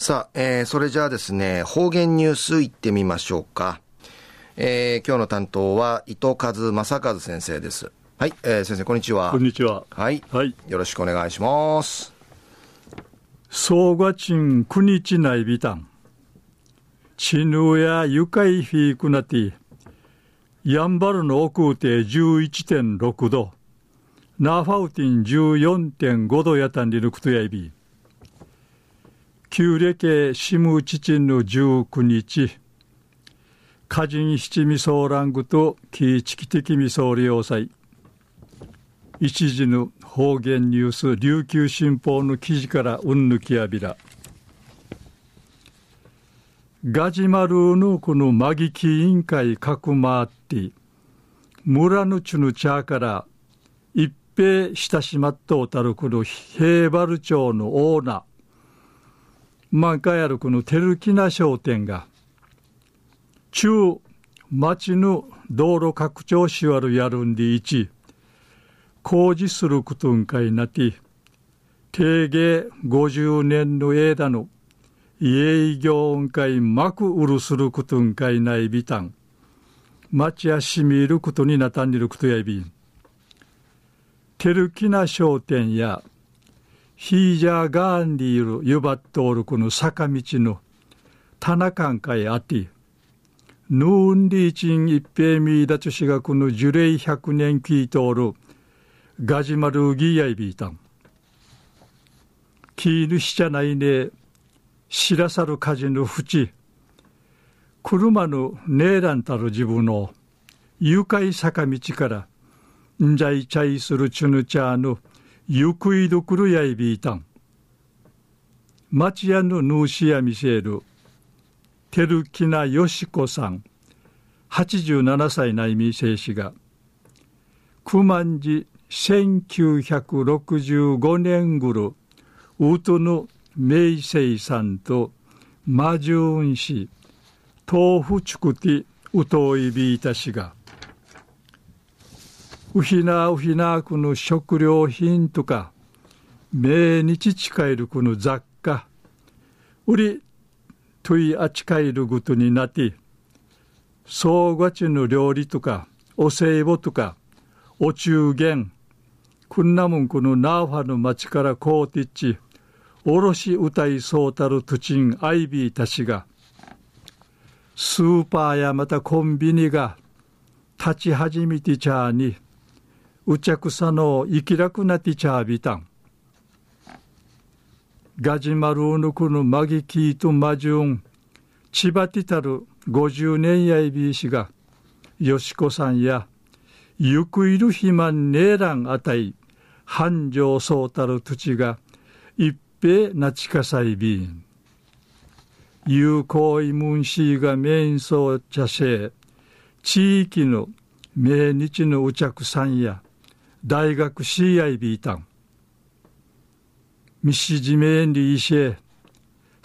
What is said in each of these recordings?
さあ、えー、それじゃあですね、方言ニュースいってみましょうか。えー、今日の担当は伊藤和正和先生です。はい、えー、先生こんにちは。こんにちは。はい。はい。よろしくお願いします。総合賃国日内ビタン。チヌや愉快フィークナティ。ヤンバルの奥手11.6度。ナーファウティン14.5度やたんりぬくとやいび。旧暦シムチチンの19日。歌人七味ソラングとキーチキ的味噌要塞。一時の方言ニュース琉球新報の記事からうんぬきやびら。ガジマルーのこのマギキ委員会かくまって村のちぬ茶から一平親しまっとうたるこの平原町のオーナー満開あるこのテルキナ商店が中町の道路拡張しわるやるんでいち工事することんかいなて定芸50年の枝の営業んかいまくうるすることんかいないびたん。町やしみることになたんにることやびん。テルキナ商店やヒージャーガーンリールゆばっとおるこの坂道の棚かかいあて、ヌーンリーチン一平ミーダチュシがこの樹齢百年聞いとおるガジマルギやいびいたん。キールしちゃないね知らさる火事の淵車のねえらんたる自分の愉快坂道からんじゃいちゃいするちゅぬちゃのゆくいどくるやいびいたん。町屋のぬうしやみせる。てるきなよしこさん。87歳ないみせいしが。くまんじ1965年ぐる。うとぬめいせいさんと。まじゅうんし。とうふちくてうといびいたしが。ウヒナウヒナクの食料品とか命日近いるこの雑貨売りといあちかいるごとになって総合地の料理とかお歳暮とかお中元くんなもんこのナーファの町からこうてっちおろし歌いそうたるトゥチンアイビーたちがスーパーやまたコンビニが立ち始めてちゃにうちゃくさの生きらくなってちゃびたんガジマルーヌクのマギキーとマジュン千葉ティタル50年やいびいしがよしこさんやゆくいるひまんねえらんあたい繁盛そうたる土地が一べなちかさいびん。有効イムンシーが面相茶せ、地域の命日のうちゃくさんや、大学シーアイビータン。ミシジメンリーシェ、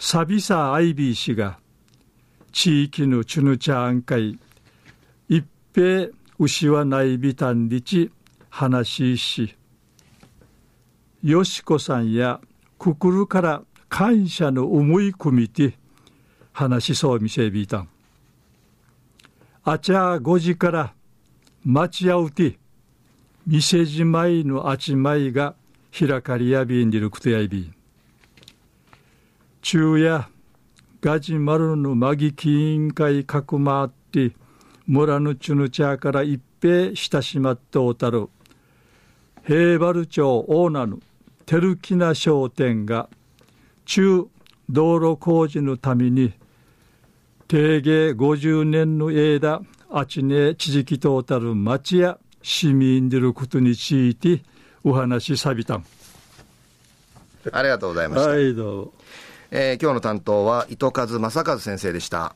サビサアイビー氏が、地域のチュヌチャーン会、一平牛はないびたんりち、話し、よしこさんやくくるから感謝の思い込みて話しそうみせびたん。あちゃ5時から待ち合うて店じまいのあちまいが開かりやびんでるくとやいび昼夜ガジマルのマギキ委員会かくまって村のちゅぬちゃから一平親しまっておたる平原町オーナーのテルキナ商店が中道路工事のために定芸50年の間あちね地域トータル町や市民でることについてお話しさびたん。ありがとうございました、はいどうえー、今日の担当は糸数正和先生でした